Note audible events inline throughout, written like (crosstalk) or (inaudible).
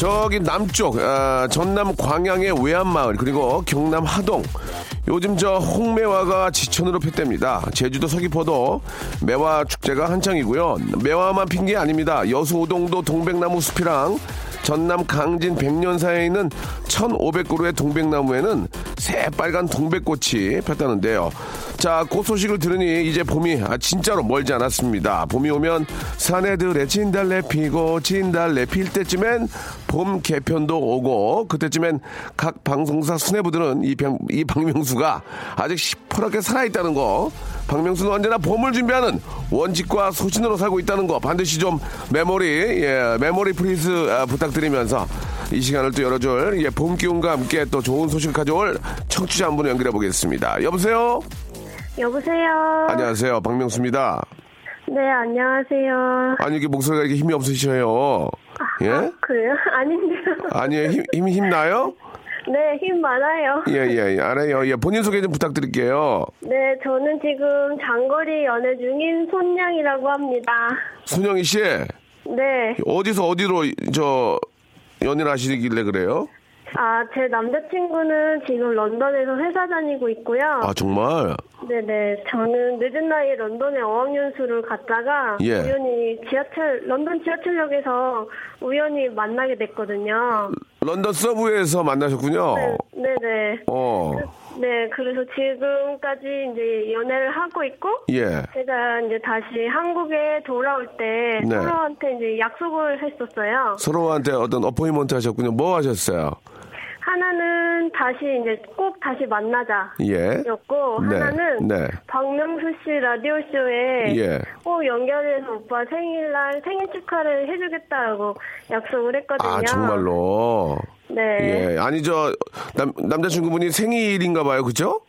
저기 남쪽 아, 전남 광양의 외암마을 그리고 경남 하동 요즘 저 홍매화가 지천으로 폈답니다. 제주도 서귀포도 매화 축제가 한창이고요. 매화만 핀 게 아닙니다. 여수 오동도 동백나무 숲이랑 전남 강진 백년사에 있는 1,500그루의 동백나무에는 새빨간 동백꽃이 폈다는데요. 자, 그 소식을 들으니 이제 봄이 아, 진짜로 멀지 않았습니다. 봄이 오면 산에 들에 진달래 피고 진달래 필 때쯤엔 봄 개편도 오고 그때쯤엔 각 방송사 수뇌부들은 이, 병, 이 박명수가 아직 시퍼렇게 살아있다는 거 박명수는 언제나 봄을 준비하는 원칙과 소신으로 살고 있다는 거 반드시 좀 메모리 예, 메모리 please 아, 부탁드리면서 이 시간을 또 열어줄 예, 봄 기운과 함께 또 좋은 소식을 가져올 청취자 한 분을 연결해 보겠습니다. 여보세요? 여보세요. 안녕하세요. 박명수입니다. 네, 안녕하세요. 아니 이게 목소리가 이렇게 힘이 없으셔요. 예? 그래요? (laughs) 아닌데요. 아니에요. 힘, 힘, 힘 나요? 네, 힘 많아요. 예, 예, 예. 알아요. 예, 본인 소개 좀 부탁드릴게요. 네, 저는 지금 장거리 연애 중인 손양이라고 합니다. 손영희 씨, 네. 어디서 어디로 저 연애를 하시길래 그래요? 아, 제 남자친구는 지금 런던에서 회사 다니고 있고요. 아, 정말? 네네. 저는 늦은 나이에 런던에 어학연수를 갔다가 예. 우연히 지하철, 런던 지하철역에서 우연히 만나게 됐거든요. 런던 서브웨이에서 만나셨군요. 네, 네네. 어, 네, 그래서 지금까지 이제 연애를 하고 있고, 예. 제가 이제 다시 한국에 돌아올 때 네. 서로한테 이제 약속을 했었어요. 서로한테 어떤 어포인먼트 하셨군요. 뭐 하셨어요? 하나는 다시 이제 꼭 다시 만나자. 예. 였고 네, 하나는 네. 박명수 씨 라디오 쇼에 예. 꼭 연결해서 오빠 생일날 생일 축하를 해주겠다고 약속을 했거든요. 아, 정말로. 네. 예. 아니, 저, 남, 남자친구분이 생일인가 봐요. 그죠?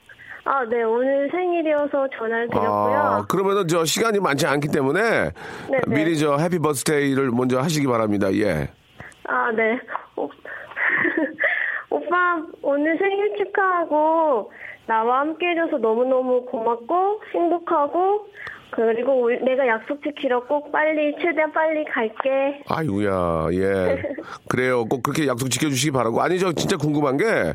아, 네 오늘 생일이어서 전화를 드렸고요. 아, 그러면은 저 시간이 많지 않기 때문에 네. 미리 저 해피 버스데이를 먼저 하시기 바랍니다. 예. 아, 네. 오, (laughs) 오빠, 오늘 생일 축하하고, 나와 함께 해줘서 너무너무 고맙고, 행복하고, 그리고 내가 약속 지키러 꼭 빨리, 최대한 빨리 갈게. 아이고야, 예. (laughs) 그래요. 꼭 그렇게 약속 지켜주시기 바라고. 아니, 저 진짜 궁금한 게.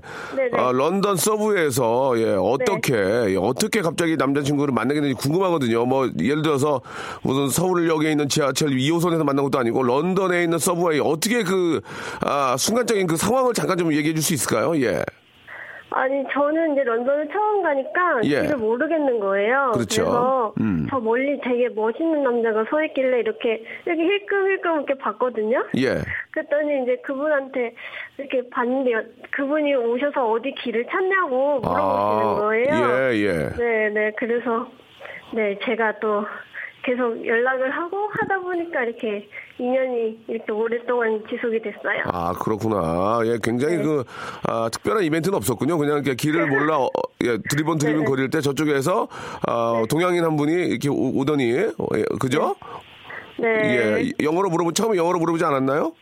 어, 런던 서브웨이에서, 예, 어떻게, 예, 어떻게 갑자기 남자친구를 만나게 되는지 궁금하거든요. 뭐, 예를 들어서, 무슨 서울역에 있는 지하철 2호선에서 만난 것도 아니고, 런던에 있는 서브웨이, 어떻게 그, 아, 순간적인 그 상황을 잠깐 좀 얘기해 줄 수 있을까요? 예. 아니, 저는 이제 런던을 처음 가니까 예. 길을 모르겠는 거예요. 그렇죠. 래서 음. 저 멀리 되게 멋있는 남자가 서 있길래 이렇게, 이렇게 힐끔힐끔 이렇게 봤거든요. 예. 그랬더니 이제 그분한테 이렇게 봤는데 그분이 오셔서 어디 길을 찾냐고 물어보시는 거예요. 아, 예, 예. 네, 네. 그래서 네, 제가 또 계속 연락을 하고 하다 보니까 이렇게 인연이 이렇게 오랫동안 지속이 됐어요. 아, 그렇구나. 예, 굉장히 네. 그, 아, 특별한 이벤트는 없었군요. 그냥 이렇게 길을 몰라, 어, 예, 드리번 드리번 네. 거릴 때 저쪽에서, 아, 동양인 한 분이 이렇게 오, 더니 어, 예, 그죠? 네. 예, 영어로 물어보, 처음에 영어로 물어보지 않았나요?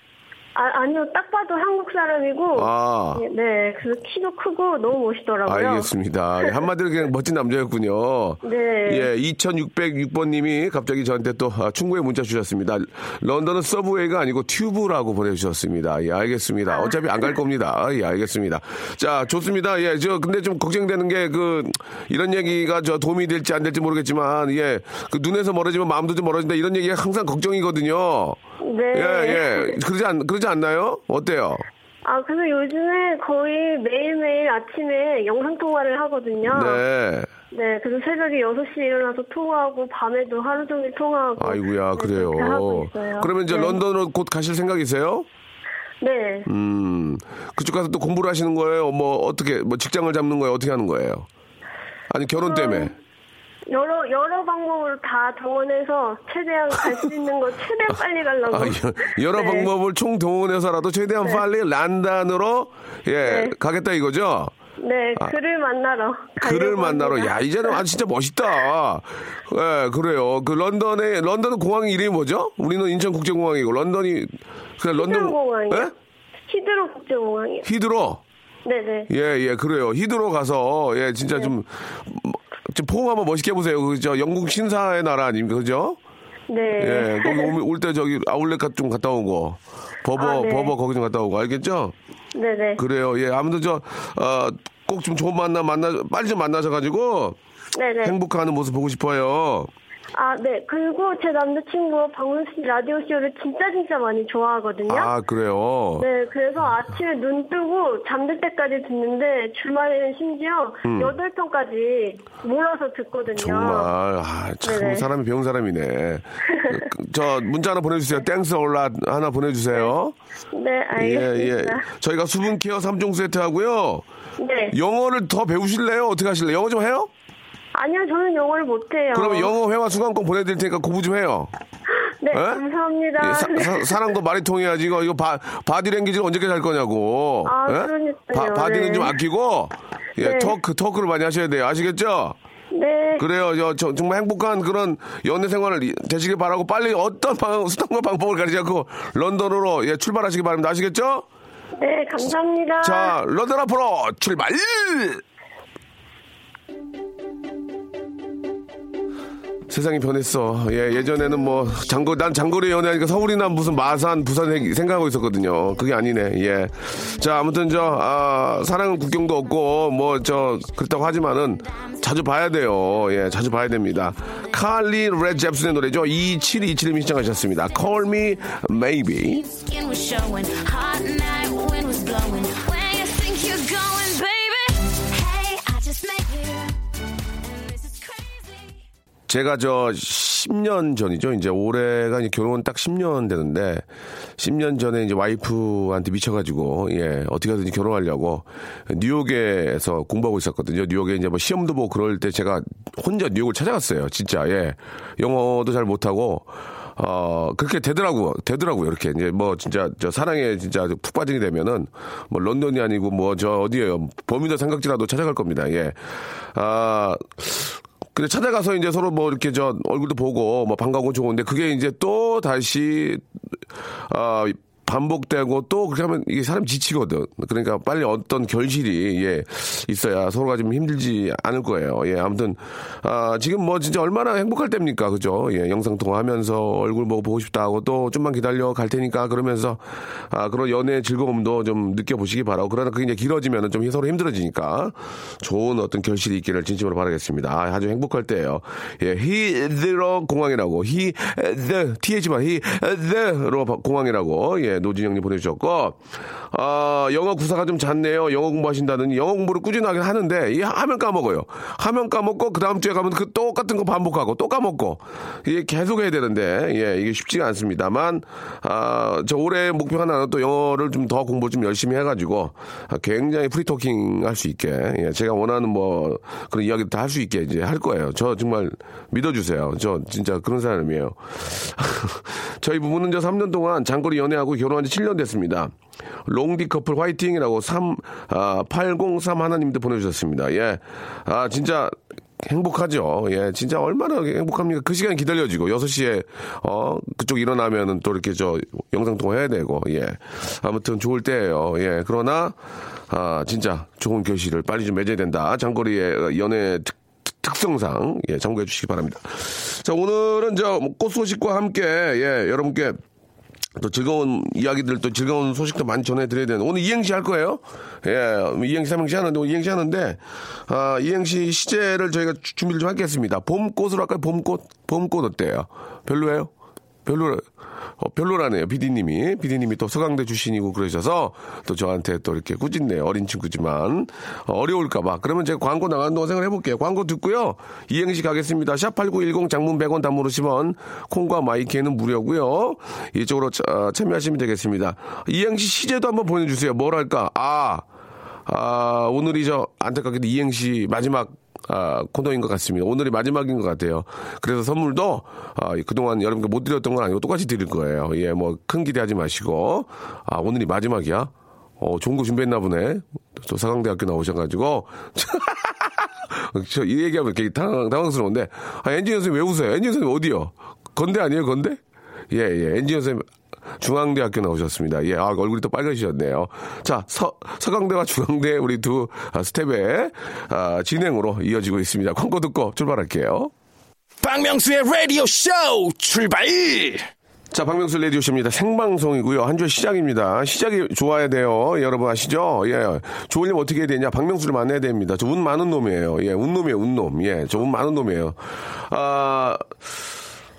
아, 아니요, 딱 봐도 한국 사람이고. 아. 네, 그래서 키도 크고 너무 멋있더라고요. 알겠습니다. 예, 한마디로 그냥 멋진 남자였군요. (laughs) 네. 예, 2606번님이 갑자기 저한테 또 아, 충고의 문자 주셨습니다. 런던은 서브웨이가 아니고 튜브라고 보내주셨습니다. 예, 알겠습니다. 어차피 안 갈 겁니다. 예, 알겠습니다. 자, 좋습니다. 예, 저 근데 좀 걱정되는 게 그 이런 얘기가 저 도움이 될지 안 될지 모르겠지만 예, 그 눈에서 멀어지면 마음도 좀 멀어진다 이런 얘기가 항상 걱정이거든요. 네. 예, 예. 그러지 않 그러지 않나요? 어때요? 아, 그래서 요즘에 거의 매일매일 아침에 영상통화를 하거든요. 네. 네, 그래서 새벽에 6시에 일어나서 통화하고, 밤에도 하루 종일 통화하고. 아이고야, 네, 그래요. 그러면 이제 네. 런던으로 곧 가실 생각이세요? 네. 음, 그쪽 가서 또 공부를 하시는 거예요? 뭐, 어떻게, 뭐 직장을 잡는 거예요? 어떻게 하는 거예요? 아니, 결혼 어, 때문에. 여러, 여러 방법으로 다 동원해서 최대한 갈 수 있는 거 최대한 빨리 가려고. 아, 여- 여러 네. 방법을 총 동원해서라도 최대한 빨리 란단으로, 예, 네. 가겠다 이거죠? 네, 그를 만나러. 아. 그를 만나러, 합니다. 야, 이제는 아, 진짜 멋있다. 예, 그래요. 그 런던에, 런던 공항 이름이 뭐죠? 우리는 인천 국제공항이고, 런던이, 그냥 런던. 히드로공항이요? 예? 히드로 국제공항이요. 히드로? 네네. 예, 예, 그래요. 히드로 가서, 예, 진짜 좀, 좀 포옹 한번 멋있게 해보세요. 그, 저, 영국 신사의 나라 아닙니까? 그죠? 네. 예, 거기 올 때 저기 아울렛 가- 좀 갔다 오고, 버버, 아, 네. 버버 거기 좀 갔다 오고, 알겠죠? 네네. 그래요. 예, 아무튼 저, 어, 꼭 좀 좋은 만남 만나, 빨리 좀 만나셔 가지고, 네네. 행복해하는 모습 보고 싶어요. 아, 네. 그리고 제 남자친구가 박문수 씨 라디오 쇼를 진짜 진짜 많이 좋아하거든요. 아, 그래요. 네, 그래서 아침에 눈 뜨고 잠들 때까지 듣는데 주말에는 심지어 여덟 편까지 몰아서 듣거든요. 음. 정말, 아, 참, 네네. 사람이 배운 사람이네. 그, (laughs) 저, 문자 하나 보내주세요. thanks a lot 하나 보내주세요. 네, 예, 알겠습니다. 예. 저희가 수분 케어 3종 세트 하고요. 네. 영어를 더 배우실래요? 어떻게 하실래요? 영어 좀 해요? 아니요, 저는 영어를 못해요. 그러면 영어 회화 수강권 보내드릴 테니까 공부 좀 해요. (laughs) 네, 예? 감사합니다. 예, 사, 사, 랑도 말이 통해야지. 이거, 이거 바, 바디랭귀지를 언제까지 할 거냐고. 아, 예? 그러니까요. 바 디는 네. 좀 아끼고, 예, 네. 토크, 토크를 많이 하셔야 돼요. 아시겠죠? 네. 그래요. 저, 저 정말 행복한 그런 연애 생활을 이- 되시길 바라고 빨리 어떤 방, 수단과 방법을 가리지 않고 런던으로 예, 출발하시기 바랍니다. 아시겠죠? 네, 감사합니다. 자, 런던 앞으로 출발! 세상이 변했어. 예, 예전에는 뭐, 장거, 난 장거리 연애하니까 서울이나 무슨 마산, 부산 생각하고 있었거든요. 그게 아니네. 예. 자, 아무튼 저, 아, 사랑은 국경도 없고, 뭐, 저, 그렇다고 하지만은 자주 봐야 돼요. 예, 자주 봐야 됩니다. 칼리 레 잽슨의 노래죠. 2727님이 신청하셨습니다. Call me maybe. 제가 저 10년 전이죠. 이제 올해가 이제 결혼 딱 10년 되는데 10년 전에 이제 와이프한테 미쳐가지고 예 어떻게 하든지 결혼하려고 뉴욕에서 공부하고 있었거든요. 뉴욕에 이제 뭐 시험도 보고 그럴 때 제가 혼자 뉴욕을 찾아갔어요. 진짜 예 영어도 잘 못하고 어, 그렇게 되더라고, 되더라고요. 이렇게. 이제 뭐, 진짜, 저 사랑에 진짜 푹 빠지게 되면은, 뭐, 런던이 아니고, 뭐, 저 어디에요. 버뮤다 삼각지라도 찾아갈 겁니다. 예. 아, 근데 찾아가서 이제 서로 뭐 이렇게 저 얼굴도 보고 뭐 반가운 건 좋은데 그게 이제 또 다시 아 반복되고 또 그렇게 하면 이게 사람 지치거든. 그러니까 빨리 어떤 결실이 예 있어야 서로가 좀 힘들지 않을 거예요. 예 아무튼 아 지금 뭐 진짜 얼마나 행복할 때입니까, 그죠? 예 영상 통화하면서 얼굴 보고 보고 싶다 하고 또 좀만 기다려 갈 테니까 그러면서 아 그런 연애 즐거움도 좀 느껴보시기 바라고 그러나 그게 이제 길어지면은 좀 서로 힘들어지니까 좋은 어떤 결실이 있기를 진심으로 바라겠습니다. 아, 아주 행복할 때예요. 예 히드로 공항이라고 히 the th만 히 the로 공항이라고 예 노진영님 보내주셨고 아 영어 구사가 좀 잦네요. 영어 공부하신다더니 영어 공부를 꾸준하게 하는데 이 하면 까먹어요. 하면 까먹고 그 다음 주에 가면 그 똑같은 거 반복하고 또 까먹고 이게 계속 해야 되는데 예 이게 쉽지가 않습니다만 아 저 올해 목표 하나는 또 영어를 좀 더 공부 좀 열심히 해가지고 아, 굉장히 free talking 할 수 있게 예, 제가 원하는 뭐 그런 이야기도 다할 수 있게 이제 할 거예요. 저 정말 믿어주세요. 저 진짜 그런 사람이에요. (laughs) 저희 부부는 저 3년 동안 장거리 연애하고 결혼한 지 7년 됐습니다. 롱디 커플 화이팅이라고 3, 아, 803 하나님도 보내주셨습니다. 예. 아, 진짜 행복하죠. 예, 진짜 얼마나 행복합니까? 그 시간 기다려지고, 6시에, 어, 그쪽 일어나면은 또 이렇게 저 영상통화 해야 되고, 예. 아무튼 좋을 때예요 예, 그러나, 아, 진짜 좋은 결실을 빨리 좀 맺어야 된다. 장거리의 연애 특, 특- 특성상, 예, 참고해 주시기 바랍니다. 자, 오늘은 저 꽃 소식과 함께, 예, 여러분께 또 즐거운 이야기들 또 즐거운 소식도 많이 전해드려야 되는 오늘 이행시 할 거예요. 예, 이행시 삼행시 하는데 오늘 이행시 하는데 아 이행시 시제를 저희가 주- 준비를 좀 하겠습니다. 봄꽃으로 할까요? 봄꽃 봄꽃 어때요? 별로예요? 별로 어, 별로라네요. 비디님이 비디님이 또 서강대 출신이고 그러셔서 또 저한테 또 이렇게 꾸짖네요. 어린 친구지만 어, 어려울까봐. 그러면 제가 광고 나가는 동안 생각을 해볼게요. 광고 듣고요. 이행시 가겠습니다. 샵 #8910 장문 100원 단문 50원 콩과 마이키는 무료고요. 이쪽으로 차- 어, 참여하시면 되겠습니다. 이행시 시제도 한번 보내주세요. 뭐랄까? 아, 아 오늘이 저 안타깝게도 이행시 마지막 아, 코너인 것 같습니다. 오늘이 마지막인 것 같아요. 그래서 선물도 아, 그동안 여러분께 못 드렸던 건 아니고 똑같이 드릴 거예요. 예, 뭐 큰 기대하지 마시고 아 오늘이 마지막이야. 어, 좋은 거 준비했나 보네. 저 사강대학교 나오셔가지고 (laughs) 저 이 얘기하면 이렇게 당황, 당황스러운데 아, 엔지니어 선생님 왜 웃어요? 엔지니어 선생님 어디요? 건대 아니에요, 건대? 예, 예. 엔지니어 선생님 중앙대학교 나오셨습니다. 예, 아, 얼굴이 또 빨개지셨네요. 자, 서, 서강대와 중앙대 우리 두 아, 스텝의 아, 진행으로 이어지고 있습니다. 광고 듣고 출발할게요. 박명수의 라디오 쇼 출발! 자, 박명수 레디오쇼입니다. 생방송이고요. 한 주의 시작입니다. 시작이 좋아야 돼요. 여러분 아시죠? 예. 좋으려면 어떻게 해야 되냐? 박명수를 만나야 됩니다. 저 운 많은 놈이에요. 예, 운 놈이에요, 운 놈. 예, 저 운 많은 놈이에요. 아,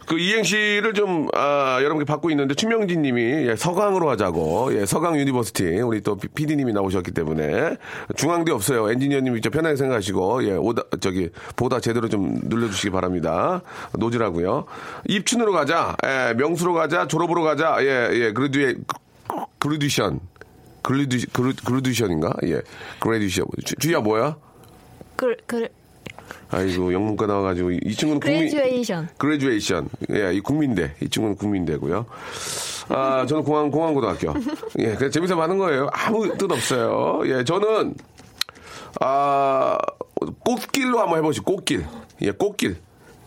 그 이행시를 좀, 아, 여러분께 받고 있는데, 추명진 님이, 예, 서강으로 하자고, 예, 서강 University, 우리 또 PD 님이 나오셨기 때문에, 중앙대 없어요. 엔지니어 님이 좀 편하게 생각하시고, 예, 오다, 저기, 보다 제대로 좀 눌러주시기 바랍니다. 노지라고요 입춘으로 가자, 예, 명수로 가자, 졸업으로 가자, 예, 예, gradua-, graduation. gradu-, gra-, graduation인가? 예, graduation. 주- 주희야 뭐야? 그, 그, 아이고, 영문과 나와가지고, 이, 이 친구는 국민. graduation. graduation. 예, 이 국민대. 이 친구는 국민대고요. 아, 저는 공항, 공항고등학교. (laughs) 예, 그냥 재밌어 하는 거예요. 아무 뜻 없어요. 예, 저는, 아, 꽃길로 한번 해보시 꽃길. 예, 꽃길.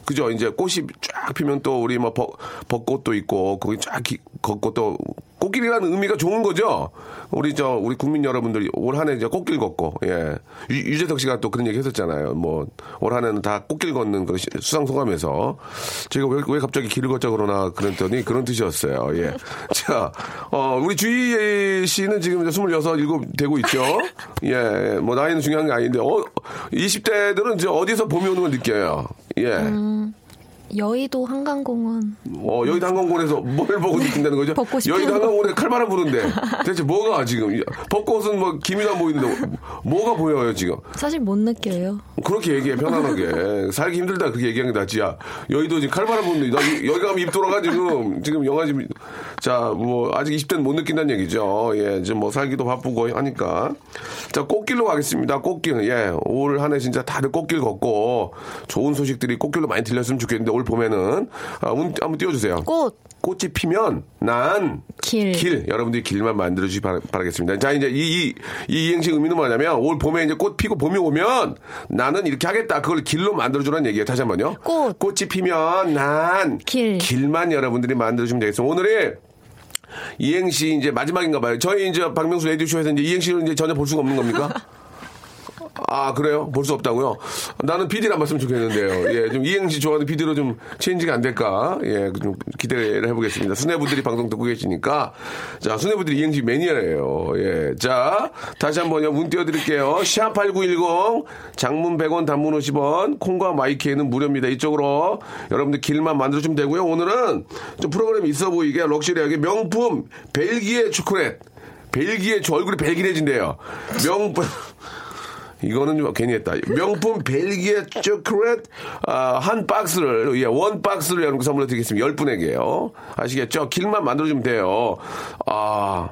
그죠? 이제 꽃이 쫙 피면 또 우리 뭐 벚, 벚꽃도 있고, 거기 쫙 기, 걷고 또 꽃길이라는 의미가 좋은 거죠? 우리 저, 우리 국민 여러분들이 올 한해 이제 꽃길 걷고, 예. 유, 유재석 씨가 또 그런 얘기 했었잖아요. 뭐, 올 한 해는 다 꽃길 걷는 그 시- 수상 소감에서. 제가 왜, 왜 갑자기 길을 걷자 그러나 그랬더니 그런 뜻이었어요. 예. (laughs) 자, 어, 우리 주희 씨는 지금 이제 26, 7 되고 있죠? 예. 뭐, 나이는 중요한 게 아닌데, 어, 20대들은 이제 어디서 봄이 오는 걸 느껴요? 예. 여의도 한강공원. 어, 여의도 한강공원에서 뭘 보고 느낀다는 거죠? 벚꽃이 피는 여의도 거. 한강공원에 칼바람 부는데 대체 뭐가 지금 이- 벚꽃은 뭐 기미가 안 보이는데 뭐가 보여요 지금? 사실 못 느껴요. 그렇게 얘기해 편안하게 살기 힘들다 그렇게 얘기하는 게 낫지 야 여의도 지금 칼바람 부는데 나 이- 여기 가면 입 돌아가 지금 지금 영화 지금 자뭐 아직 20대는 못 느낀다는 얘기죠 예 지금 뭐 살기도 바쁘고 하니까 자 꽃길로 가겠습니다 꽃길 예올 한 해 진짜 다들 꽃길 걷고 좋은 소식들이 꽃길로 많이 들렸으면 좋겠는데 올 봄에는 아, 운 한번 띄워주세요 꽃, 꽃이 피면 난 길. 길 여러분들이 길만 만들어 주시기 바라, 바라겠습니다. 자 이제 이, 이, 이 이 행시 의미는 뭐냐면 올 봄에 이제 꽃 피고 봄이 오면 나는 이렇게 하겠다. 그걸 길로 만들어 주라는 얘기예요. 다시 한번요. 꽃. 꽃이 피면 난 길. 길만 여러분들이 만들어 주면 되겠습니다. 오늘의 이행시 이제 마지막인가 봐요. 저희 이제 박명수 레디쇼에서 이제 이행시를 이제 전혀 볼 수가 없는 겁니까? (laughs) 아, 그래요? 볼 수 없다고요? 나는 PD를 봤으면 좋겠는데요. 예, 좀 이행시 좋아하는 PD로 좀 change가 안 될까? 예, 좀 기대를 해보겠습니다. 수뇌부들이 방송 듣고 계시니까. 자, 수뇌부들이 이행시 매니아예요. 예. 자, 다시 한 번요. 문 띄워드릴게요. 샵8910, 장문 100원, 단문 50원, 콩과 마이키에는 무료입니다. 이쪽으로 여러분들 길만 만들어주면 되고요. 오늘은 좀 프로그램이 있어 보이게 럭셔리하게 명품 벨기에 초콜릿. 벨기에, 저 얼굴이 벨기해진대요. 명품. 이거는 좀 괜히 했다. 명품 벨기에 초콜릿 아, 한 박스를 예, 원 박스를 여러분께 선물로 드리겠습니다. 열 분에게요. 아시겠죠? 길만 만들어주면 돼요. 아.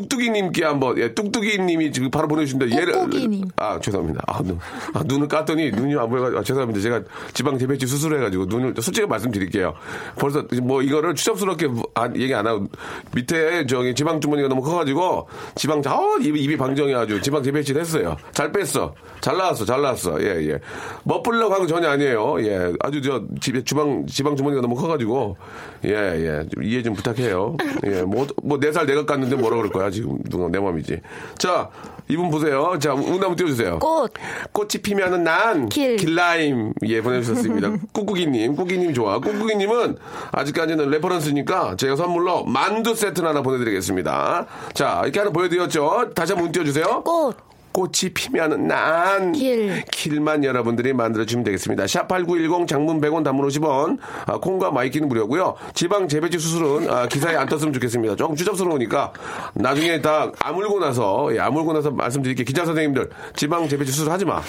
뚝뚝이님께 한번, 예, 뚝뚝이님이 지금 바로 보내주신다. 꾹꾹이님. 아, 죄송합니다. 아, 눈, 아, 눈을 깠더니 눈이 안 보여가지고, 아, 죄송합니다. 제가 지방 재배치 수술해가지고 눈을, 솔직히 말씀드릴게요. 벌써 뭐 이거를 추잡스럽게 아, 얘기 안 하고 밑에 저기 지방 주머니가 너무 커가지고 지방 자 어, 입이 입이 방정이 아주 지방 재배치를 했어요. 잘 뺐어. 잘 나왔어. 잘 나왔어. 예 예. 멋불려고 한 거 전혀 아니에요. 예 아주 저 집에 주방 지방 주머니가 너무 커가지고 예 예. 좀 이해 좀 부탁해요. 예 뭐뭐 네 살 내가 깠는데 뭐라 그럴 거야 지금 누가 내 맘이지. 자 이분 보세요. 자운 한번 띄워주세요. 꽃. 꽃이 피면은 난 길. 길라임 예 보내주셨습니다. (laughs) 꾸꾸기님, 꾸꾸기님 좋아. 꾸꾸기님은 아직까지는 reference니까 제가 선물로 만두 세트 하나 보내드리겠습니다. 자 이렇게 하나 보여드렸죠. 다시 한번 운 띄워주세요. 꽃. 꽃이 피면은 난 길. 길만 여러분들이 만들어주면 되겠습니다. 샵8910 장문 100원 단문 50원 아, 콩과 마이키는 무료고요. 지방 재배치 수술은 아, 기사에 안 떴으면 좋겠습니다. 조금 추잡스러우니까 나중에 다 아물고 나서 예, 아물고 나서 말씀드릴게요. 기자 선생님들 지방 재배치 수술 하지 마.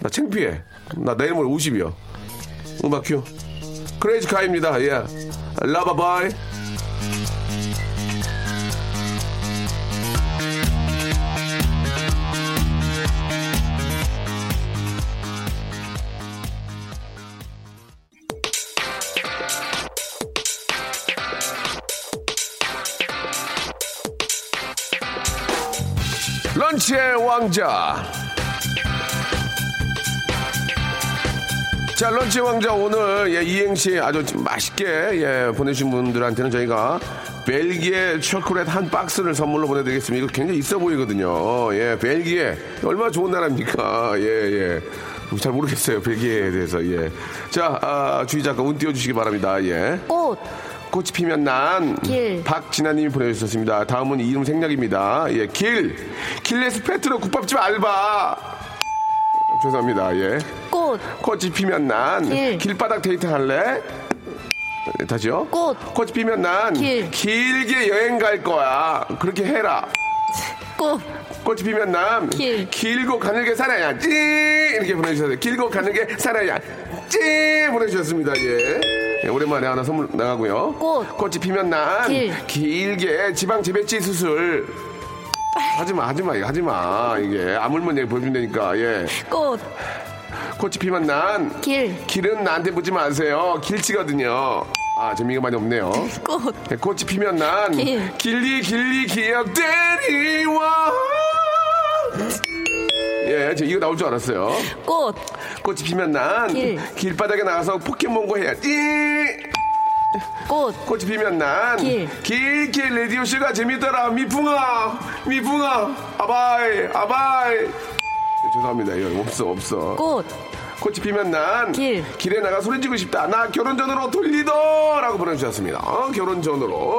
나 창피해. 나 내일 모레 50이요. 음악 큐. 크레이지 카입니다. 예. 라바바이. 왕자. 자, 런치 왕자 오늘 예, 이행시 아주 맛있게 예, 보내주신 분들한테는 저희가 벨기에 초콜릿 한 박스를 선물로 보내드리겠습니다. 이거 굉장히 있어 보이거든요. 예, 벨기에 얼마나 좋은 나라입니까? 예, 예. 잘 모르겠어요. 벨기에에 대해서. 예. 자, 아, 주희 작가 운 띄워주시기 바랍니다. 예. 꽃. 꽃이 피면 난 길. 박진아님이 보내주셨습니다. 다음은 이름 생략입니다. 예, 길 킬레스 페트로 국밥집 알바. 죄송합니다. 예, 꽃. 꽃이 피면 난 길. 길바닥 데이트 할래? 예, 다시요. 꽃. 꽃이 피면 난 길. 길게 여행 갈 거야. 그렇게 해라. 꽃. 꽃이 피면 난 길. 길고 가늘게 살아야지 이렇게 보내주셨어요. 길고 가늘게 살아야지 보내주셨습니다. 예. 예, 오랜만에 하나 선물 나가고요. 꽃. 꽃이 피면 난 길. 길게 지방 재배치 수술 하지마 하지마 하지마 이게 아물면 얘기 보여준다니까 예 꽃. 꽃이 피면 난 길. 길은 나한테 묻지 마세요 길치거든요 아 재미가 많이 없네요 (laughs) 꽃. 예, 꽃이 피면 난 길. 길리 길리 기억들이 와. 예, 저 이거 나올 줄 알았어요. 꽃. 꽃이 피면 난 길. 길바닥에 나가서 포켓몬고 해야지. 꽃. 꽃이 피면 난 길. 길길 레디오 씨가 재밌더라. 미풍아, 미풍아, 아바이, 아바이. 예, 죄송합니다. 이거 없어, 없어. 꽃. 꽃이 피면 난 길. 길에 나가 소리 지고 싶다. 나 결혼 전으로 돌리더라고 보내주셨습니다. 어, 결혼 전으로.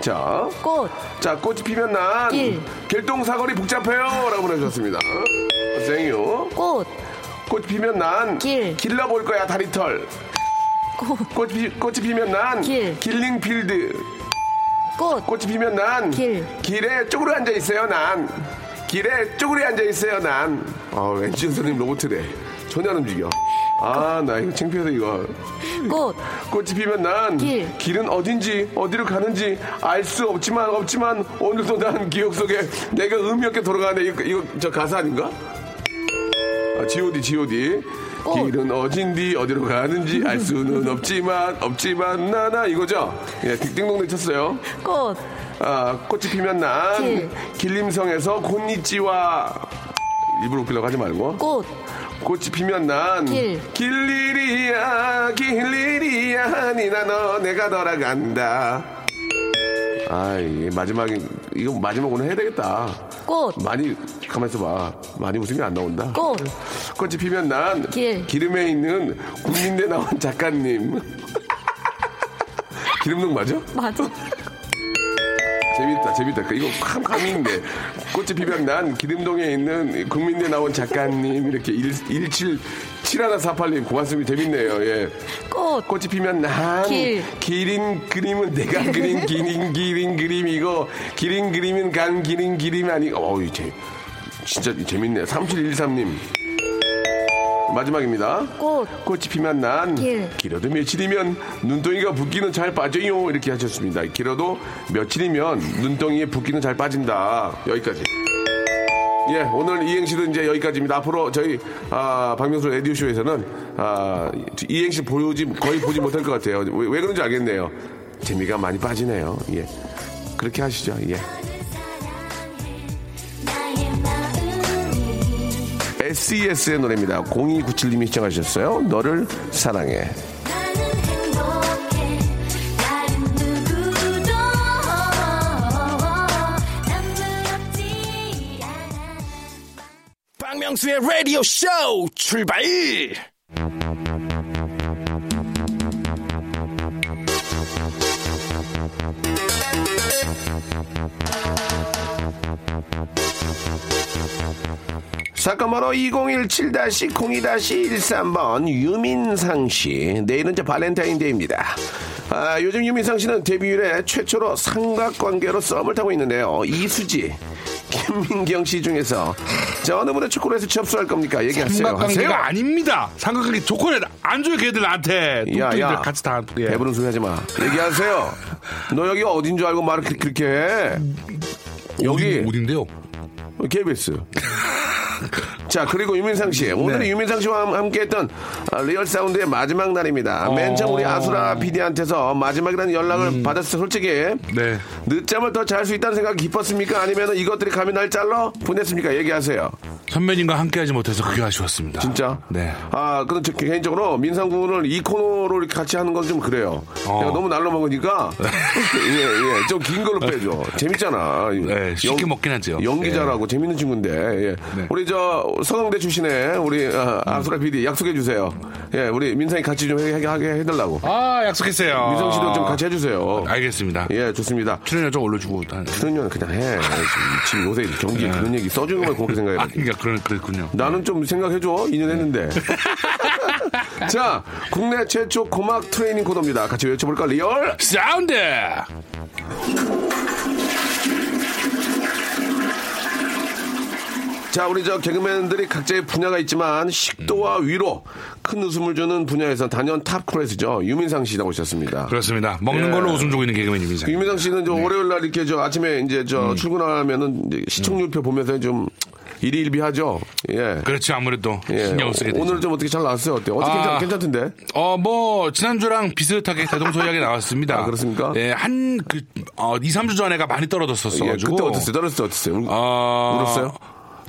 자, 꽃. 자 꽃이 피면 난 길. 결동 사거리 복잡해요 라고 보내주셨습니다. 어, 생유. 꽃. 꽃이 피면 난 길. 길러볼 거야 다리털. 꽃. 꽃이, 피- 꽃이 피면 난 길. 길링필드. 꽃. 꽃이 피면 난 길. 길에 쪼그려 앉아 있어요 난. 길에 쪼그려 앉아 있어요 난. 아 엔지니어 선생님 로봇이래. 전혀 안 움직여. 아 나 이거 창피해서 이거. 꽃. 꽃이 피면 난 길. 길은 어딘지 어디로 가는지 알 수 없지만 없지만 오늘도 난 기억 속에 내가 의미 없게 돌아가네 이거, 이거 저 가사 아닌가? 아, G.O.D. G.O.D. 꽃. 길은 어딘지 어디로 가는지 알 수는 없지만 없지만 나나 이거죠? 예, 띵동댕 쳤어요. 꽃. 아, 꽃이 피면 난 길. 길림성에서 곤니찌와 일부러 웃기려고 하지 말고 꽃. 꽃이 피면 난 길. 길일이야 길일이야 니나 너 내가 돌아간다 아 이게 마지막에 이거 마지막 오늘 해야 되겠다 꽃. 많이 가만 있어봐 많이 웃음이 안 나온다 꽃. 꽃이 피면 난 길. 기름에 있는 국민대 나온 작가님 (laughs) 기름동 맞아? 맞아. 재밌다, 재밌다. 이거 참 감인데. 꽃이 피면 난 기름동에 있는 국민대 나온 작가님, 이렇게 177148님, 고맙습니다. 재밌네요, 예. 꽃. 꽃이 피면 난 길. 기린 그림은 내가 그린 기린 기린 그림이고 기린 그림은 간 기린 그림이 아니고 어우 재 진짜 재밌네 3713님 마지막입니다 꽃. 꽃이 피면 난 길. 길어도 며칠이면 눈덩이가 붓기는 잘 빠져요 이렇게 하셨습니다 길어도 며칠이면 눈덩이에 붓기는 잘 빠진다 여기까지 예, 오늘 이행시도 이제 여기까지입니다. 앞으로 저희, 아, 박명수 라디오 쇼에서는, 아, 이행시 보지, 거의 보지 못할 것 같아요. 왜, 왜 그런지 알겠네요. 재미가 많이 빠지네요. 예. 그렇게 하시죠. 예. SES의 노래입니다. 0297님이 시청하셨어요. 너를 사랑해. 박명수의 라디오 쇼 출발! 사건 번호 2017-02-13번 유민상 씨. 내일은 이제 발렌타인데이입니다. 아, 요즘 유민상 씨는 데뷔 이래 최초로 삼각관계로 썸을 타고 있는데요. 이수지, 김민경 씨 중에서 저 어느 분의 초콜릿을 접수할 겁니까? 얘기하세요. 하세요. 삼각관계가 아닙니다. 삼각관계 초콜릿 안 줘요 걔들 나한테. 야, 야. 같이 다. 예. 배부른 소리 하지 마. 얘기하세요. 너 여기 어딘 줄 알고 말을 그렇게, 해? 여기 어딘데요? KBS. (laughs) 자, 그리고 유민상 씨. 오늘은 네. 유민상 씨와 함- 함께했던 아, 리얼 사운드의 마지막 날입니다. 어. 맨 처음 우리 아수라 PD한테서 마지막이라는 연락을 받았을 때 솔직히 음. 네. 늦잠을 더 잘 수 있다는 생각이 기뻤습니까? 아니면 이것들이 감히 날 잘라? 보냈습니까? 얘기하세요. 선배님과 함께하지 못해서 그게 아쉬웠습니다. 진짜? 네. 아, 그럼 저 개인적으로 민상 군을 이 코너로 이렇게 같이 하는 건 좀 그래요. 어. 내가 너무 날로 먹으니까 (laughs) 예, 예. 좀 긴 걸로 빼줘. 재밌잖아. 네, 쉽게 먹긴 하죠. 연기자라고 재밌는 친구인데. 예. 네. 우리 저 서강대 출신의 우리 아, 아수라 PD 약속해 주세요. 예, 우리 민상이 같이 좀 해, 하게 해달라고. 아 약속했어요. 민상 씨도 좀 같이 해주세요. 알겠습니다. 예, 좋습니다. 출연료 좀 올려주고. 한- 출연료는 그냥 해. 지금 요새 경기 그런 얘기 써주는 걸 그렇게 생각해. 아, 그러니까 그런 그랬군요. 나는 좀 생각해줘. 2년 했는데. (laughs) 자, 국내 최초 고막 트레이닝 코너입니다. 같이 외쳐볼까? 리얼! 사운드. 자, 우리 저 개그맨들이 각자의 분야가 있지만 식도와 위로 큰 웃음을 주는 분야에서 단연 탑 클래스죠. 유민상 씨 나오셨습니다. 그렇습니다. 먹는 예. 걸로 웃음 주고 있는 개그맨 유민상. 그 유민상 씨는 저 월요일 날 이렇게 저 아침에 이제 저 출근하면은 이제 시청률표 보면서 좀 일희일비하죠. 예. 그렇죠 아무래도 예. 신경 쓰게 되죠. 오늘 좀 어떻게 잘 나왔어요? 어때요? 어떻게 아. 괜찮, 괜찮 던데? 어, 뭐, 지난주랑 비슷하게 대동소이하게 나왔습니다. 아, 그렇습니까? 예, 한, 그, 어, 2, 3주 전에가 많이 떨어졌었어. 예, 가지고 그때 어땠어요? 때 어땠어요? 울- 어, 울었어요?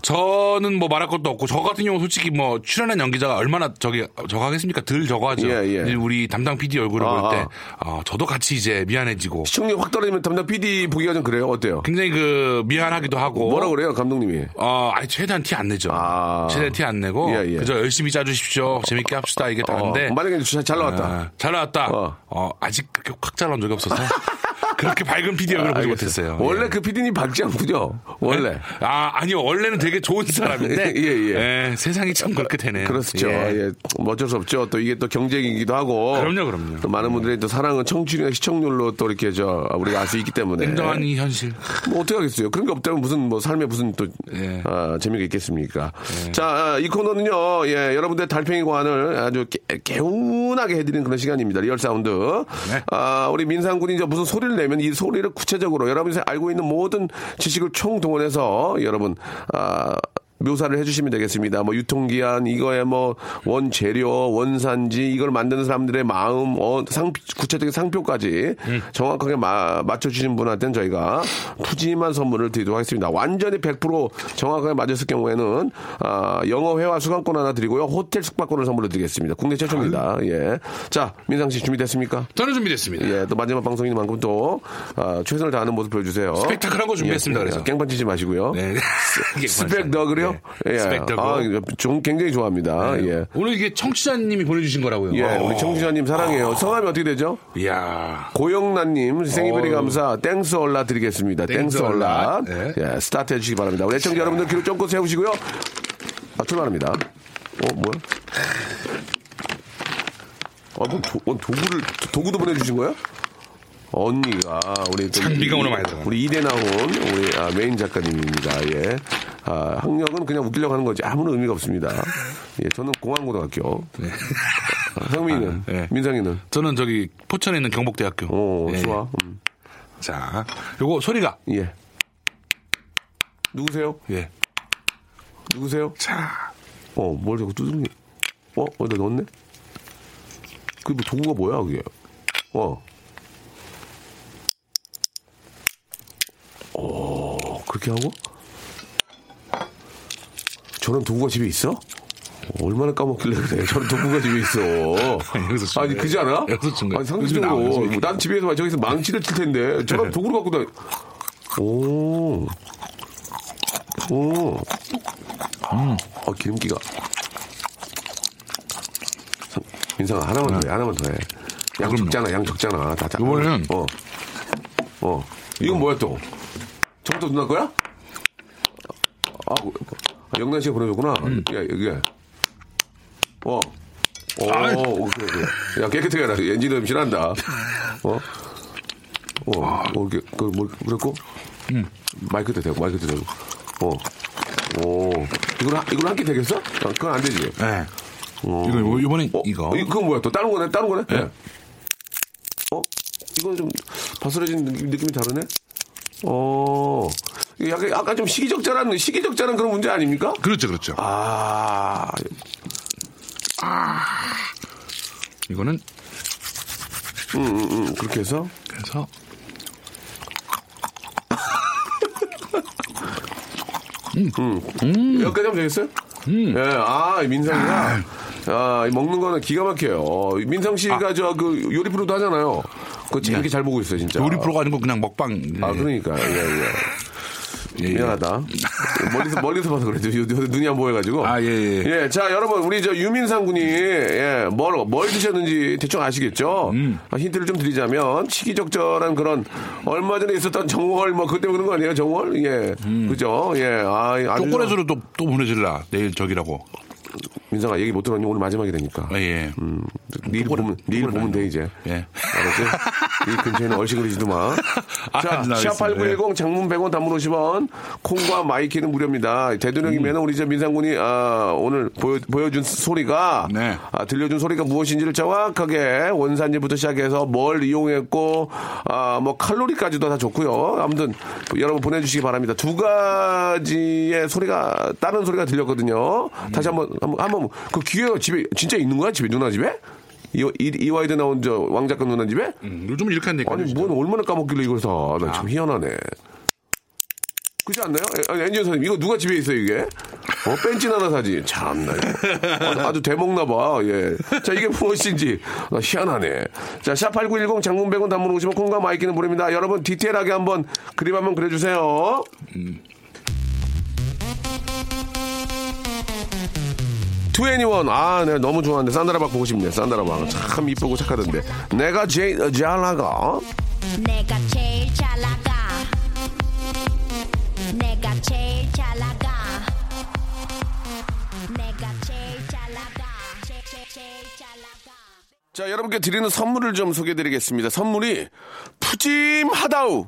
저는 뭐 말할 것도 없고, 저 같은 경우 솔직히 뭐, 출연한 연기자가 얼마나 저기, 저거 하겠습니까? 덜 저거 하죠. 예, 예. 우리 담당 PD 얼굴을 아, 볼 때, 아. 어, 저도 같이 이제 미안해지고, 시청률 확 떨어지면 담당 PD 보기가 좀 그래요? 어때요? 굉장히 그, 미안하기도 하고. 뭐라 그래요, 감독님이? 어, 아니, 최대한 티 안 내죠. 아. 최대한 티 안 내고, 예, 예. 그저 열심히 짜주십시오. 재밌게 합시다. 이게 다인데. 어, 만약에 잘, 잘 나왔다. 아, 잘 나왔다. 어. 어. 아직 그렇게 확 잘나온 적이 없어서. (laughs) 그렇게 밝은 PD 얼굴을 보지 알겠어요. 못했어요. 원래 예. 그 PD님 밝지 않군요. 원래. 아, 아니요. 원래는 되게 좋은 사람인데. (laughs) 예, 예. 세상이 참 그렇게 되네요. 그렇죠. 예. 예. 뭐 어쩔 수 없죠. 또 이게 또 경쟁이기도 하고. 그럼요, 그럼요. 또 많은 분들이 또 사랑은 청취율이나 시청률로 또 이렇게 저 우리가 알 수 있기 때문에. 냉정한 이 현실. 뭐 어떻게 하겠어요. 그런 게 없다면 무슨 뭐 삶에 무슨 또 예. 아, 재미가 있겠습니까. 자, 아, 이 코너는요. 예, 여러분들의 달팽이 관을 아주 개, 개운하게 해드리는 그런 시간입니다. real sound. 네. 아, 우리 민상군이 이제 무슨 소리를 내면 이 소리를 구체적으로 여러분이 알고 있는 모든 지식을 총동원해서 여러분 아, 묘사를 해주시면 되겠습니다. 뭐 유통기한, 이거에 뭐 원재료, 원산지, 이걸 만드는 사람들의 마음, 어, 상, 구체적인 상표까지 정확하게 마- 맞춰주신 분한테는 저희가 푸짐한 선물을 드리도록 하겠습니다. 완전히 100% 정확하게 맞았을 경우에는 아, 영어 회화 수강권 하나 드리고요. 호텔 숙박권을 선물로 드리겠습니다. 국내 최초입니다. 예. 자, 민상 씨 준비됐습니까? 저는 준비됐습니다. 예, 또 마지막 방송인 만큼 또 아, 최선을 다하는 모습 보여주세요. 스펙타클한 거 준비했습니다, 예, 그래서. 깽판 치지 마시고요. 네. (laughs) 스펙터클요? 네. 예. 스펙터클. 아, 좀 굉장히 좋아합니다. 네. 예. 오늘 이게 청취자님이 보내주신 거라고요. 예, 어. 우리 청취자님 사랑해요. 성함이 어떻게 되죠? 이야. 고영란님 Thank you very 어우. 감사 thanks a lot 드리겠습니다. Thanks. A lot. 네. 예, 스타트 해주시기 바랍니다. 우리 애청자 여러분들 귀를 쫑긋 세우시고요. 아, 출발합니다. 어, 뭐야? 어, 뭐 도, 어, 도구를, 도구도 보내주신 거야? 언니가 우리 또 장비가 이- 오늘 많이 들어가네. 우리 이대 나온 우리 아, 메인 작가님입니다. 예. 아, 학력은 그냥 웃기려고 하는 거지 아무런 의미가 없습니다. 예, 저는 공항고등학교. 아, 성민이는 아, 네. 민상이는 저는 저기 포천에 있는 경복대학교. 오, 예. 좋아. 음. 자, 요거 소리가. 예. 누구세요? 예. 누구세요? 자, 어, 뭘 자꾸 두둥이. 어, 어디다 넣었네? 그게 뭐 도구가 뭐야, 그게? 어. 이렇게 하고 저런 도구가 집에 있어? 얼마나 까먹길래 그래. 저런 도구가 집에 있어. (laughs) 아니. 그지 않아? 아니, 상식적으로. 난 집에서 저기서 망치를 칠 텐데. 저런 도구를 갖고 다니 오. 오. 어, 기름기가. 상- 민상아, 하나만 더 해, 하나만 더 해. 양 그럼요. 적잖아, 양 적잖아. 다, 다. 이번에는 어. 어. 이건 뭐야 또? 저것도 누나 거야? 아, 뭐, 아, 영란 씨가 보내줬구나. 야, 이게. 어. 오, 아이. 오, 그래, 그래. 야, 깨끗하게 해라. 엔진 음실한다. 어? 어, 어, 이렇게, 그, 뭐, 그랬고? 마이크도 대고, 마이크도 대고. 어. 오. 이걸, 한- 이걸 한개 되겠어? 아, 그건 안 되지. 네. 어. 이거 요- 이번엔 어, 이거. 이- 그건 뭐야? 또 다른 거네? 다른 거네? 네. 예. 어? 이건 좀 바스러진 느낌, 느낌이 다르네? 어. 약간, 약간 좀 시기적절한, 시기적절한 그런 문제 아닙니까? 그렇죠, 그렇죠. 아. 이거는 음, 음, 음. 그렇게 해서. 그래서 여기까지 하면 되겠어요? 예, 아, 민상이가. 아, 이 먹는 거는 기가 막혀요. 민상 씨가 저그 요리 프로도 하잖아요. 그거 재밌게 잘 보고 있어요, 진짜. 요리 프로가 아니고 그냥 먹방. 아, 예. 그러니까. 예, 예. 예, 예. 미안하다. 멀리서, 멀리서 봐서 그래. 눈이 안 보여가지고. 아, 예, 예. 예, 자, 여러분, 우리 저 유민상 군이, 예, 뭘, 뭘 드셨는지 대충 아시겠죠? 음. 아, 힌트를 좀 드리자면, 시기적절한 그런, 얼마 전에 있었던 정월, 뭐, 그때 그런 거 아니에요, 정월? 예. 그죠? 예, 아, 아주. 초콜릿으로 또, 또 보내줄라. 내일 저기라고. 민상아, 얘기 못 들었니? 오늘 마지막이 되니까. 아, 예. 음, 내일 보면, 내일 보면 돼, 이제. 예. 알았지? 이 근처에는 얼씬거리지도 마. (laughs) 아, 자, 알겠습니다. 샵8910 장문 100원 단문 50원, 콩과 마이K는 무료입니다. 대도령이면 음. 우리 저 민상군이, 아, 오늘 보여, 준 소리가, 네. 아, 들려준 소리가 무엇인지를 정확하게 원산지부터 시작해서 뭘 이용했고, 아, 뭐 칼로리까지도 다 좋고요. 아무튼 여러분 보내주시기 바랍니다. 두 가지의 소리가, 다른 소리가 들렸거든요. 다시 한번, 한번, 한번, 그 기회가 집에, 진짜 있는 거야? 집에, 누나 집에? 이, 이, 이와이드 나온 저 왕작가 누나 집에? 음, 요즘은 이렇게 한다니까. 아니, 뭔 얼마나 까먹길래 이걸 사. 나참 희한하네. 그렇지 않나요? 에, 아니, 엔지니어 선생님, 이거 누가 집에 있어요, 이게? 어, 벤진 하나 사지. 참나. 이거. 아주, 아주 대먹나 봐, 예. 자, 이게 무엇인지. 나 희한하네. 자, 샵8910 장문 100원 단문 50원 콩과 마이K는 무료입니다. 여러분, 디테일하게 한번 그림 한번 그려주세요. 투애니원 아, 내가 너무 좋아하는데 산다라박 보고 싶네. 산다라박 참 이쁘고 착하던데. 내가 제일 잘 나가. 내가 제일 잘 나가 내가 제일 잘 나가 내가 제일 잘 나가 제, 제, 제일 잘 나가 자, 여러분께 드리는 선물을 좀 소개해 드리겠습니다. 선물이 푸짐하다우.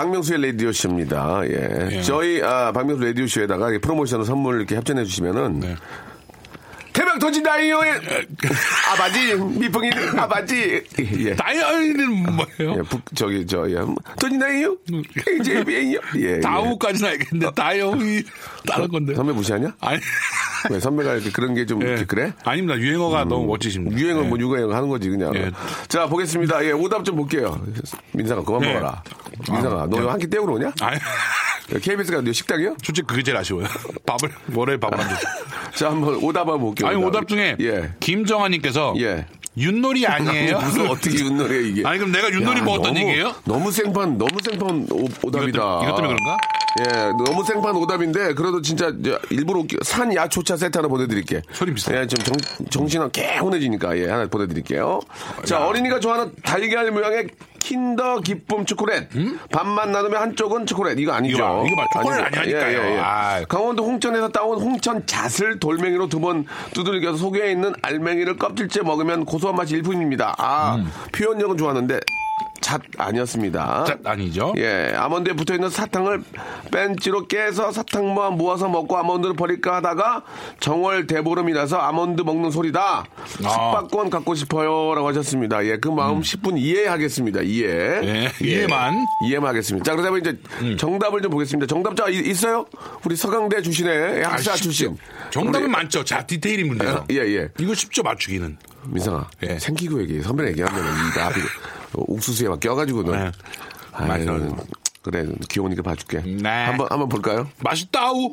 박명수의 라디오 쇼입니다. 예. 예. 저희, 아, 박명수 라디오 쇼에다가 이 프로모션 선물 이렇게 협찬해 주시면은. 네. 대박 토지다이오의 (laughs) 아바지 미풍이 아바지 (laughs) 예. 다이어리는 뭐예요? 예, 북, 저기, 저, 예. 토지다이오? JBN이요? 예. (laughs) 예. 다우까지는 알겠는데 다이어리 다른 건데. 선배 무시하냐? 아니. 왜 선배가 이렇게 그런 게좀 예. 이렇게 그래? 아닙니다. 유행어가 너무 멋지십니다. 유행은 예. 뭐 유행어 하는 거지 그냥. 예. 자 보겠습니다. 예 오답 좀 볼게요. 민상아 그만 예. 먹어라. 민상아 너한끼 때우러 오냐? 아니. KBS가 너 식당이요? 솔직히 그게 제일 아쉬워요. (laughs) 밥을 월요일 밥을 안 줬어. (laughs) 자 한번 오답 한번 볼게요. 아니 오답 중에 예. 김정환님께서 예. 윷놀이 아니에요? 무슨 어떻게 윷놀이야 이게? 아니 그럼 내가 윷놀이 야, 뭐 어떤 너무- 얘기예요? 너무 생판 너무 생판 오, 오답이다. 이것 때문에- 이것 때문에 그런가? 예, 너무 생판 오답인데 그래도 진짜 저 일부러 산 야초차 세트 하나 보내드릴게. 소리 비슷해. 예, 좀 정, 정신은 개운해지니까 예 하나 보내드릴게요. 자 어린이가 좋아하는 달걀 모양의 킨더 기쁨 초콜릿. 반만 나누면 한쪽은 초콜릿. 이거 아니죠? 이거 봐, 이거 봐. 초콜릿 아니죠? 아니라니까요. 예, 예, 예. 아이. 강원도 홍천에서 따온 홍천 잣을 돌멩이로 두 번 두들겨서 속에 있는 알맹이를 껍질째 먹으면 고소한 맛이 일품입니다. 아, 표현력은 좋았는데 잣 아니었습니다. 자, 아니죠? 예, 아몬드에 붙어 있는 사탕을 벤치로 깨서 사탕만 모아서 먹고 아몬드를 버릴까 하다가 정월 대보름이라서 아몬드 먹는 소리다. 숙박권 갖고 싶어요라고 하셨습니다. 예, 그 마음 10분 이해하겠습니다. 이해. 예, 이해만. 이해만 하겠습니다. 자, 그러다 보면 이제 정답을 좀 보겠습니다. 정답자 이- 있어요? 우리 서강대 출신의 학사 아, 출신. 정답은 우리- 많죠. 자, 디테일인 문제죠. 예, 예. 이거 쉽죠, 맞추기는. 민상아, 예. 생기고 얘기해. 선배랑 얘기하면 이 나비 옥수수에 막 껴가지고 너. 네. 맞아요. 그래 귀여우니까 봐줄게. 네. 한번 한번 볼까요? 맛있다우.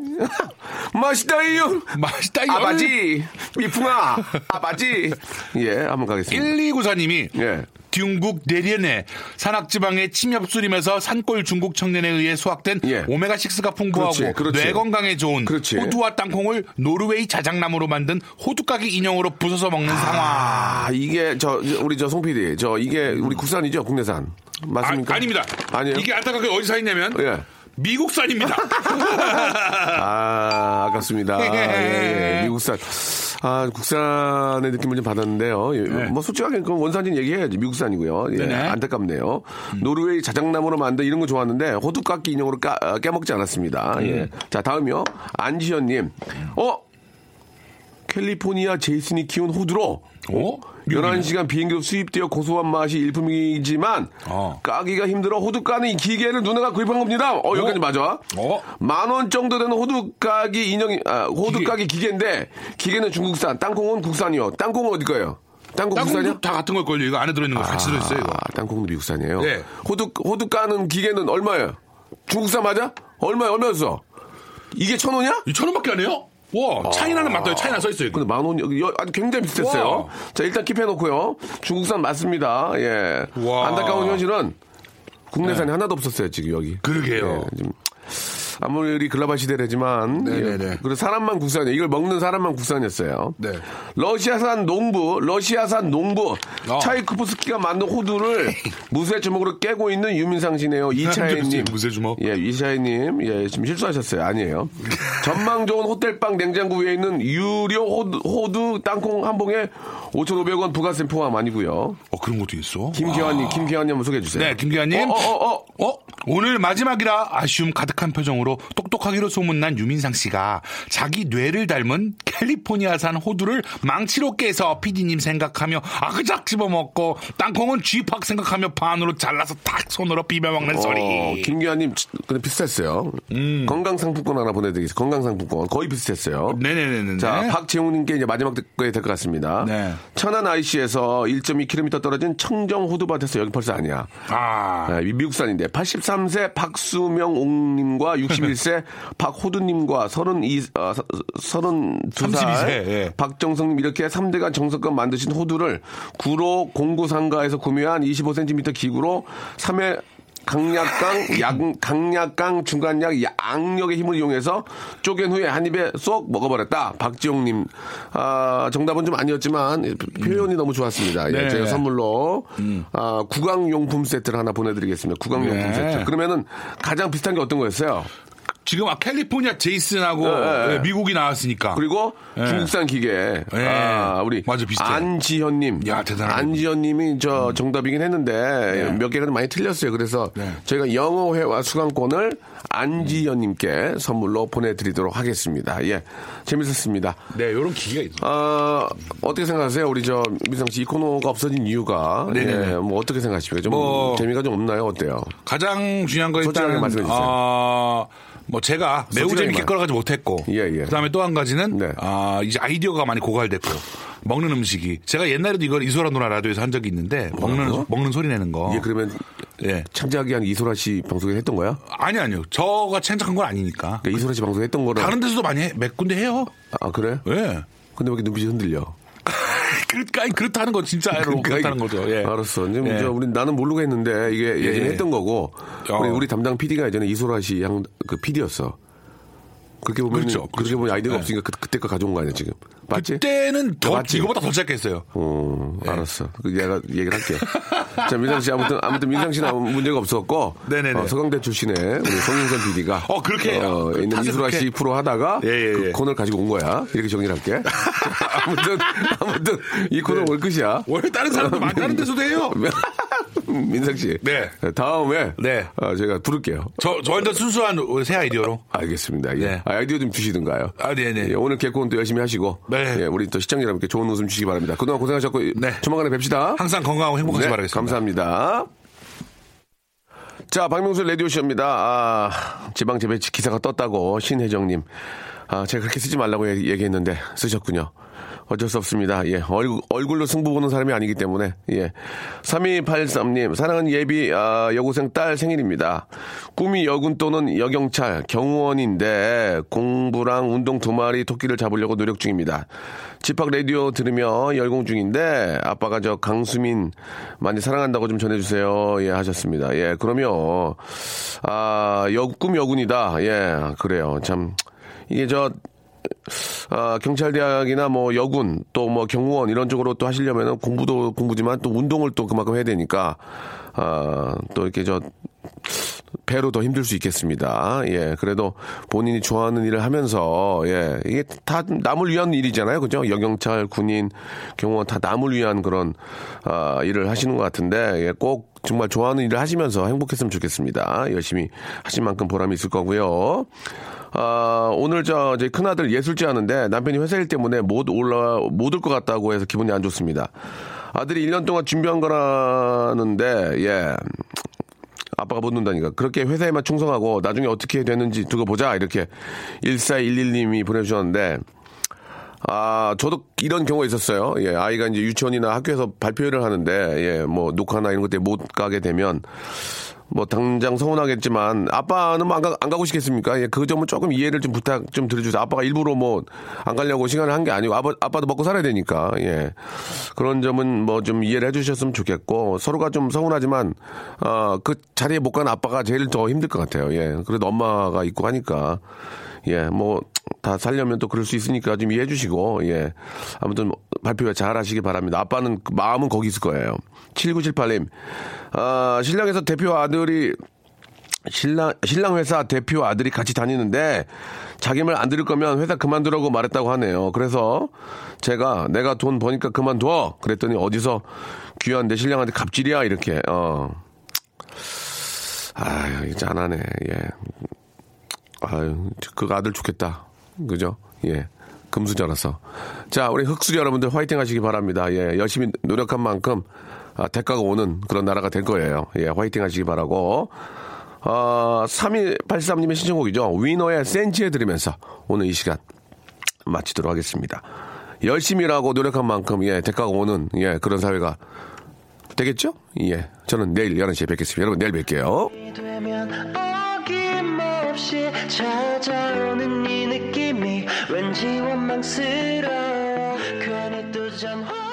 (laughs) 맛있다요. 맛있다요. 아바지 미풍아 아바지. 예, 한번 가겠습니다. 1294님이 예. 중국 내련의 산악지방의 침엽 수림에서 산골 중국 청년에 의해 수확된 예. 오메가6가 풍부하고 그렇지, 그렇지. 뇌 건강에 좋은 그렇지. 호두와 땅콩을 노르웨이 자작나무로 만든 호두까기 인형으로 부숴서 먹는 상황. 아 이게 저 우리 저 송 PD 저 이게 우리 국산이죠 국내산 맞습니까? 아, 닙니다 아니에요. 이게 안타깝게 어디서 샀냐면 예. 미국산입니다. (laughs) 아, 아깝습니다. 예, 예. (laughs) 미국산. 아, 국산의 느낌을 좀 받았는데요. 예, 뭐, 솔직하게 그 원산진 얘기해야지. 미국산이고요. 예, 네네. 안타깝네요. 노르웨이 자작나무로 만든 이런 거 좋았는데, 호두깎이 인형으로 까, 아, 깨먹지 않았습니다. 예. 자, 다음이요. 안지현님. 어? 캘리포니아 제이슨이 키운 호두로. 어? 11시간 비행기로 수입되어 고소한 맛이 일품이지만 어. 까기가 힘들어 호두 까는 이 기계를 누나가 구입한 겁니다. 어, 여기까지 맞아. 어? 만원 정도 되는 호두 까기 인형이 아, 호두 까기 기계 인데 기계는 중국산, 땅콩은 국산이요. 땅콩은 어디 거예요? 땅콩 국산이요? 다 같은 걸 걸요. 이거 안에 들어있는 거 같이 들어있어요. 이거. 아, 땅콩도 미국산이에요. 네. 호두 호두 까는 기계는 얼마예요? 중국산 맞아? 얼마야? 얼마였어? 이게 천 원이야? 이천 원밖에 안 해요? 와, 차이나는 맞다. 차이나 써 있어요. 이거. 근데 만 원, 아주 굉장히 비슷했어요. 와. 자, 일단 킵해놓고요. 중국산 맞습니다. 예. 와. 안타까운 현실은 국내산이 하나도 없었어요, 지금 여기. 그러게요. 예, 지금 아무리 글로벌 시대라지만 네네네. 예, 그리고 사람만 국산이에요. 이걸 먹는 사람만 국산이었어요. 네. 러시아산 농부, 러시아산 농부 어. 차이크프스키가 만든 호두를 (laughs) 무쇠 주먹으로 깨고 있는 유민상 씨네요. 이차혜님. 무쇠 주먹. 예, 이차혜님. 예, 지금 실수하셨어요. 아니에요. (laughs) 전망 좋은 호텔방 냉장고 위에 있는 유료 호두, 호두 땅콩 한 봉에 5,500원 부가세 포함 아니고요. 어, 그런 것도 있어? 김기환님, 김기환님 한번 소개해 주세요. 네, 김기환님. 어, 어, 어, 어. 어? 오늘 마지막이라 아쉬움 가득한 표정으로 똑똑하기로 소문난 유민상 씨가 자기 뇌를 닮은 캘리포니아산 호두를 망치로 깨서 피디님 생각하며 아그작 집어먹고 땅콩은 쥐팍 생각하며 반으로 잘라서 탁 손으로 비벼먹는 어, 소리. 김기환님, 근데 비슷했어요. 음. 건강 상품권 하나 보내드리겠습니다. 건강 상품권. 거의 비슷했어요. 네네네네. 자, 박재훈님께 이제 마지막 거에 될것 같습니다. 네. 천안 IC에서 1.2km 떨어진 청정 호두밭에서 여기 벌써 아니야. 아. 네, 미국산인데 83세 박수명옥님과 61세 (laughs) 박호두님과 32, 어, 32살 32세, 예. 박정성님 이렇게 3대가 정성껏 만드신 호두를 구로 공구상가에서 구매한 25cm 기구로 3회 강약강, (laughs) 약, 강약강 중간약 양력의 힘을 이용해서 쪼갠 후에 한 입에 쏙 먹어버렸다. 박지용님, 아, 정답은 좀 아니었지만 표현이 너무 좋았습니다. 예, 네. 제가 선물로 아, 구강용품 세트를 하나 보내드리겠습니다. 구강용품 네. 세트. 그러면은 가장 비슷한 게 어떤 거였어요? 지금 아 캘리포니아 제이슨하고 네, 네. 예, 미국이 나왔으니까. 그리고 예. 중국산 기계. 예. 아, 우리 맞아, 비슷해. 안지현님. 야, 대단하네. 음. 안지현님이 저 정답이긴 했는데 몇 개가 많이 틀렸어요. 그래서 네. 저희가 영어회화 수강권을 안지현님께 선물로 보내드리도록 하겠습니다. 예, 재밌었습니다. 네, 요런 기계가 있어. 아, 어떻게 생각하세요? 우리 저 미성 씨이 코너가 없어진 이유가 네네네. 예, 뭐 어떻게 생각하십니까? 좀 뭐- 재미가 좀 없나요? 어때요? 가장 중요한 건 솔직하게 일단 말씀해 주세요. 어, 뭐 제가 매우 재밌게 말- 끌어가지 못했고 예, 예. 그다음에 또 한 가지는 네. 아, 이제 아이디어가 많이 고갈됐고 먹는 음식이 제가 옛날에도 이걸 이소라 누나 라디오에서 한 적이 있는데 먹는 뭐라고? 먹는 소리 내는 거. 이게 그러면 예. 참작이 한 이소라 씨 방송에 했던 거야? 아니 아니요. 저가 창작한 건 아니니까. 그러니까 이소라 씨 방송에 했던 거를 다른 데서도 많이 해, 몇 군데 해요. 아 그래? 예. 근데 왜 이렇게 눈빛이 흔들려? (laughs) 그러니까 그렇다는 건 진짜로 그렇다는 거죠. 예. 알았어. 이제 예. 저 우리 나는 모르고 했는데 이게 예전에 예. 했던 거고 어. 우리, 우리 담당 PD가 예전에 이소라 씨양그 PD였어. 그렇게 보면 그렇죠, 그렇게 그렇죠. 보면 아이디어가 네. 없으니까 그, 그때 거 가져온 거 아니야 지금? 맞지? 그때는 더 맞지? 이거보다 더 짧겠어요. 어, 알았어. 그 내가 얘기를 할게. 자, 민상 씨 아무튼 아무튼 민상 씨는 아무 문제가 없었고, 네네네. 어, 서강대 출신의 우리 송윤선 PD가 어, 그렇게 어, 있는 이소라 씨. 프로 하다가 예, 예, 그 예. 코너를 가지고 온 거야. 이렇게 정리를 할게. 자, (laughs) 아무튼 아무튼 이 코너 올 끝이야. 원래 다른 사람도 많이 하는 데서도 해요. (laughs) 민상 씨. 네. 다음에 네. 어, 제가 부를게요. 저, 저 완전 순수한 새 아이디어로. 알겠습니다. 예. 네. 아, 아이디어 좀 주시든가요. 아, 네 네. 예, 오늘 개콘 또 열심히 하시고. 네. 예, 우리 또 시청자 여러분께 좋은 웃음 주시기 바랍니다. 그동안 고생하셨고. 네. 조만간에 뵙시다. 항상 건강하고 행복하시기 네, 바라겠습니다. 감사합니다. 자, 박명수 라디오쇼입니다. 아, 지방 재배 기사가 떴다고 신혜정님. 아, 제가 그렇게 쓰지 말라고 얘기- 얘기했는데 쓰셨군요. 어쩔 수 없습니다. 예. 얼굴, 얼굴로 승부 보는 사람이 아니기 때문에. 예. 3283님, 사랑하는 예비, 아, 여고생 딸 생일입니다. 꿈이 여군 또는 여경찰, 경호원인데 공부랑 운동 두 마리 토끼를 잡으려고 노력 중입니다. 집합 라디오 들으며 열공 중인데 아빠가 저 강수민 많이 사랑한다고 좀 전해주세요. 예, 하셨습니다. 예, 그러면, 아, 여, 꿈 여군이다. 예, 그래요. 참, 이게 저, 아, 경찰대학이나 뭐 여군 또 뭐 경호원 이런 쪽으로 또 하시려면은 공부도 공부지만 또 운동을 또 그만큼 해야 되니까 아, 또 이렇게 저 배로 더 힘들 수 있겠습니다. 예, 그래도 본인이 좋아하는 일을 하면서 예, 이게 다 남을 위한 일이잖아요, 그죠? 여경찰, 군인, 경호원 다 남을 위한 그런 아, 일을 하시는 것 같은데 예, 꼭 정말 좋아하는 일을 하시면서 행복했으면 좋겠습니다. 열심히 하신 만큼 보람이 있을 거고요. 아, 오늘 저, 제 큰아들 예술제 하는데 남편이 회사 일 때문에 못 올라, 못 올 것 같다고 해서 기분이 안 좋습니다. 아들이 1년 동안 준비한 거라는데, 예. 아빠가 못 논다니까. 그렇게 회사에만 충성하고 나중에 어떻게 되는지 두고 보자. 이렇게 1411님이 보내주셨는데, 아, 저도 이런 경우가 있었어요. 예, 아이가 이제 유치원이나 학교에서 발표회를 하는데, 예, 뭐, 녹화나 이런 것 때문에 못 가게 되면, 뭐, 당장 서운하겠지만, 아빠는 뭐 안, 가, 안 가고 싶겠습니까? 예, 그 점은 조금 이해를 좀 부탁 좀 드려주세요. 아빠가 일부러 뭐, 안 가려고 시간을 한 게 아니고, 아빠, 아빠도 먹고 살아야 되니까, 예. 그런 점은 뭐 좀 이해를 해주셨으면 좋겠고, 서로가 좀 서운하지만, 아, 그 자리에 못 간 아빠가 제일 더 힘들 것 같아요. 예. 그래도 엄마가 있고 하니까, 예, 뭐, 다 살려면 또 그럴 수 있으니까 좀 이해해 주시고, 예. 아무튼 발표 잘 하시기 바랍니다. 아빠는 그 마음은 거기 있을 거예요. 7978님, 아, 신랑에서 대표 아들이 신랑, 신랑 회사 대표 아들이 같이 다니는데 자기 말 안 들을 거면 회사 그만두라고 말했다고 하네요. 그래서 제가 내가 돈 버니까 그만둬. 그랬더니 어디서 귀한 내 신랑한테 갑질이야. 이렇게, 어. 아유, 짠하네. 예. 아유, 그 아들 좋겠다. 그죠? 예. 금수저라서. 자, 우리 흑수 여러분들 화이팅 하시기 바랍니다. 예. 열심히 노력한 만큼 아, 대가가 오는 그런 나라가 될 거예요. 예. 화이팅 하시기 바라고. 어, 3183님의 신청곡이죠. 위너의 센치에 들으면서 오늘 이 시간 마치도록 하겠습니다. 열심히 일하고 노력한 만큼, 예, 대가가 오는, 예, 그런 사회가 되겠죠? 예. 저는 내일 11시에 뵙겠습니다. 여러분, 내일 뵐게요. 없이 찾아오는 이 느낌이 왠지 원망스러워. 괜히 또 전화